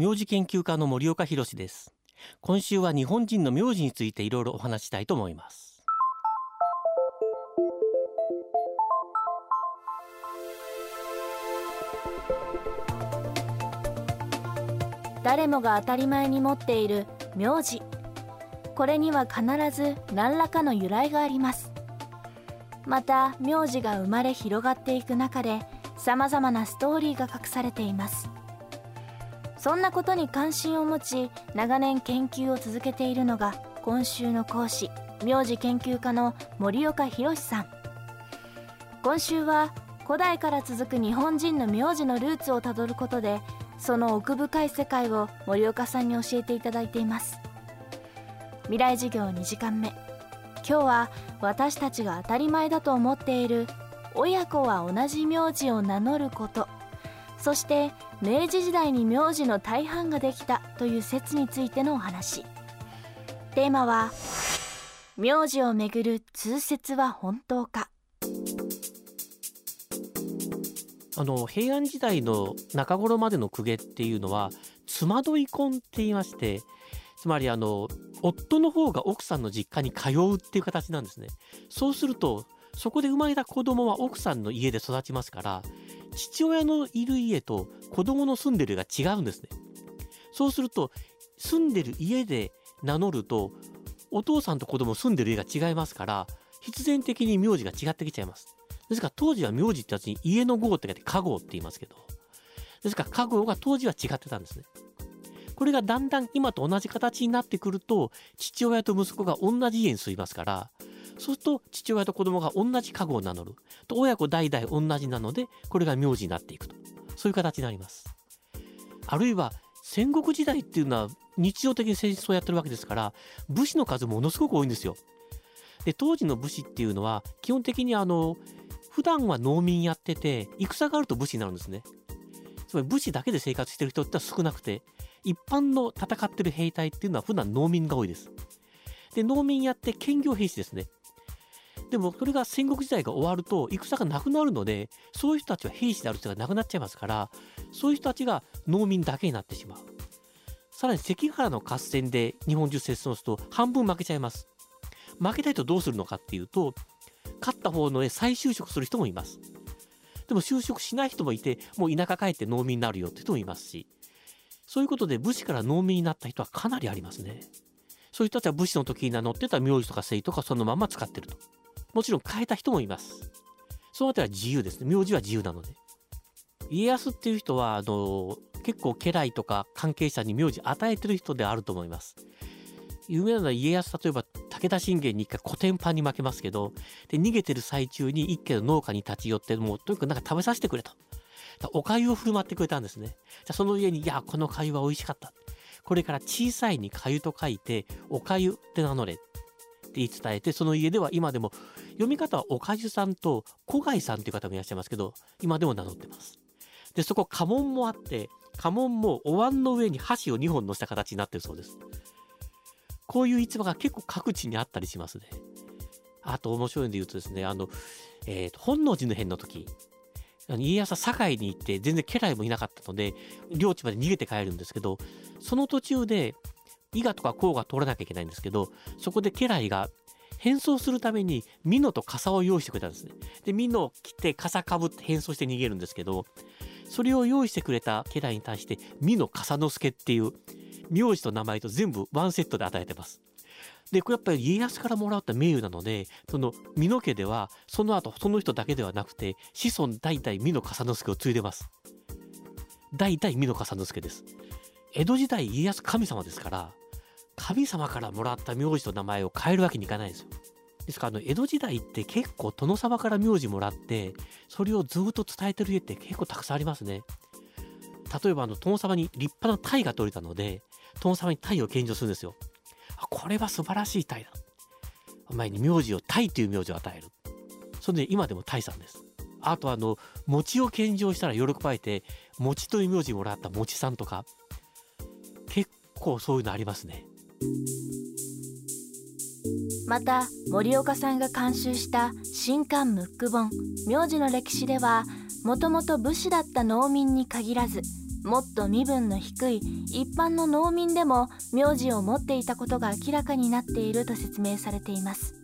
名字研究家の森岡博です。今週は日本人の名字についていろいろお話したいと思います。誰もが当たり前に持っている名字。これには必ず何らかの由来があります。また名字が生まれ広がっていく中でさまざまなストーリーが隠されています。そんなことに関心を持ち長年研究を続けているのが今週の講師名字研究家の森岡博さん。今週は古代から続く日本人の名字のルーツをたどることでその奥深い世界を森岡さんに教えていただいています。未来授業2時間目。今日は私たちが当たり前だと思っている親子は同じ名字を名乗ること。そして明治時代に名字の大半ができたという説についてのお話。テーマは名字をめぐる通説は本当か。あの平安時代の中頃までの公家っていうのは妻どい婚って言いましてつまりあの夫の方が奥さんの実家に通うっていう形なんですね。そうするとそこで生まれた子供は奥さんの家で育ちますから父親のいる家と子供の住んでるが違うんですね。そうすると住んでる家で名乗るとお父さんと子供住んでる家が違いますから必然的に名字が違ってきちゃいます。ですから当時は名字ってやつに家の号って書いて家号って言いますけどですから家号が当時は違ってたんですね。これがだんだん今と同じ形になってくると父親と息子が同じ家に住みますからそうすると父親と子供が同じ家具を名乗る。と親子代々同じなのでこれが名字になっていくと。そういう形になります。あるいは戦国時代っていうのは日常的に戦争をやってるわけですから武士の数ものすごく多いんですよ。で当時の武士っていうのは基本的にあの普段は農民やってて戦があると武士になるんですね。つまり武士だけで生活してる人っては少なくて一般の戦ってる兵隊っていうのは普段農民が多いです。で農民やって兼業兵士ですね。でもそれが戦国時代が終わると戦がなくなるのでそういう人たちは兵士である人がなくなっちゃいますからそういう人たちが農民だけになってしまう。さらに関ヶ原の合戦で日本中接戦争すると半分負けちゃいます。負けたいとどうするのかっていうと勝った方の再就職する人もいます。でも就職しない人もいてもう田舎帰って農民になるよって人もいますしそういうことで武士から農民になった人はかなりありますね。そういう人たちは武士の時に名乗ってた名字とか姓とかそのまま使ってると。もちろん変えた人もいます。そのあたりは自由ですね。名字は自由なので。家康っていう人は、あの、結構家来とか関係者に名字与えてる人であると思います。有名なのは家康、例えば武田信玄に一回古典版に負けますけど、で、逃げてる最中に一家の農家に立ち寄って、もうとにかくなんか食べさせてくれと。お粥を振る舞ってくれたんですね。じゃその家に、いや、この粥は美味しかった。これから小さいに粥と書いて、お粥って名乗れ。って言い伝えて、その家では今でも、読み方はおかじさんと小貝さんっていう方もいらっしゃいますけど、今でも名乗ってます。で、そこ家紋もあって、家紋もお椀の上に箸を2本乗せた形になってるそうです。こういう逸話が結構各地にあったりしますね。あと面白いんで言うとですね、あの、えー、本能寺の変の時、家康は堺に行って全然家来もいなかったので、領地まで逃げて帰るんですけど、その途中で伊賀とか甲が通らなきゃいけないんですけど、そこで家来が変装するために美濃と傘を用意してくれたんですね。で、美濃を着て傘かぶって変装して逃げるんですけど、それを用意してくれた家来に対して、美濃笠之助っていう名字と名前と全部ワンセットで与えてます。で、これやっぱり家康からもらった名誉なので、その美濃家では、その後その人だけではなくて、子孫代々美濃笠之助を継いでます。代々美濃笠之助です。江戸時代家康神様ですから、神様からもらった名字と名前を変えるわけにいかないんですよ。ですからあの江戸時代って結構殿様から名字もらってそれをずっと伝えてる家って結構たくさんありますね。例えばあの殿様に立派な鯛が取れたので殿様に鯛を献上するんですよ。あこれは素晴らしい鯛だ。お前に名字を鯛という名字を与える。それで今でも鯛さんです。あとあの餅を献上したら喜ばれて餅という名字もらった餅さんとか結構そういうのありますね。また森岡さんが監修した新刊ムック本名字の歴史ではもともと武士だった農民に限らずもっと身分の低い一般の農民でも名字を持っていたことが明らかになっていると説明されています。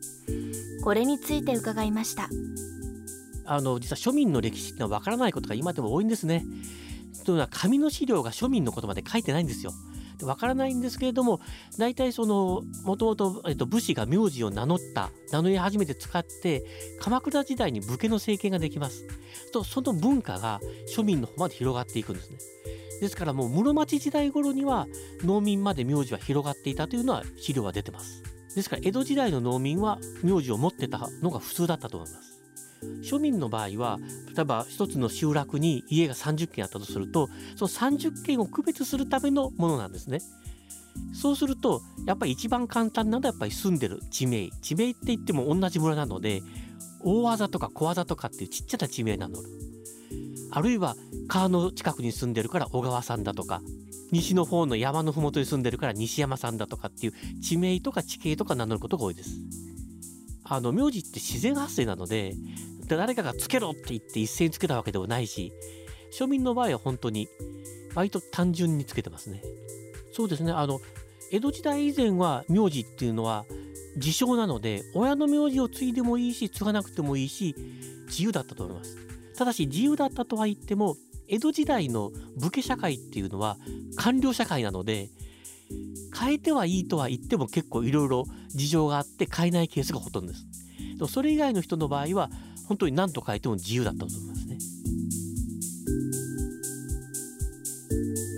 これについて伺いました。あの実は庶民の歴史ってのは分からないことが今でも多いんですね。というのは紙の資料が庶民のことまで書いてないんですよ。わからないんですけれども大体そのもともと武士が名字を名乗った名乗り始めて使って鎌倉時代に武家の政権ができます。とその文化が庶民の方まで広がっていくんですね。ですからもう室町時代頃には農民まで名字は広がっていたというのは資料は出てます。ですから江戸時代の農民は名字を持ってたのが普通だったと思います。庶民の場合は例えば一つの集落に家が30軒あったとするとその30軒を区別するためのものなんですね。そうするとやっぱり一番簡単なのはやっぱり住んでる地名地名って言っても同じ村なので大技とか小技とかっていうちっちゃな地名なのあるいは川の近くに住んでるから小川さんだとか西の方の山の麓に住んでるから西山さんだとかっていう地名とか地形とか名乗ることが多いです。あの名字って自然発生なので誰かがつけろって言って一斉につけたわけでもないし庶民の場合は本当に割と単純につけてますね。そうですね。あの江戸時代以前は名字っていうのは自称なので親の名字を継いでもいいし継がなくてもいいし自由だったと思います。ただし自由だったとは言っても江戸時代の武家社会っていうのは官僚社会なので変えてはいいとは言っても結構いろいろ事情があって変えないケースがほとんどです。それ以外の人の場合は本当に何と書いても自由だったと思いますね。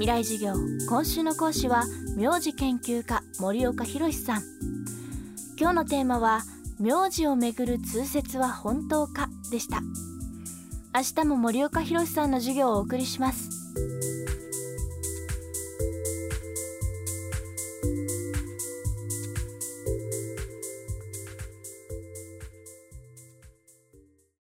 未来授業今週の講師は名字研究家森岡博さん。今日のテーマは名字をめぐる通説は本当かでした。明日も森岡博さんの授業をお送りします。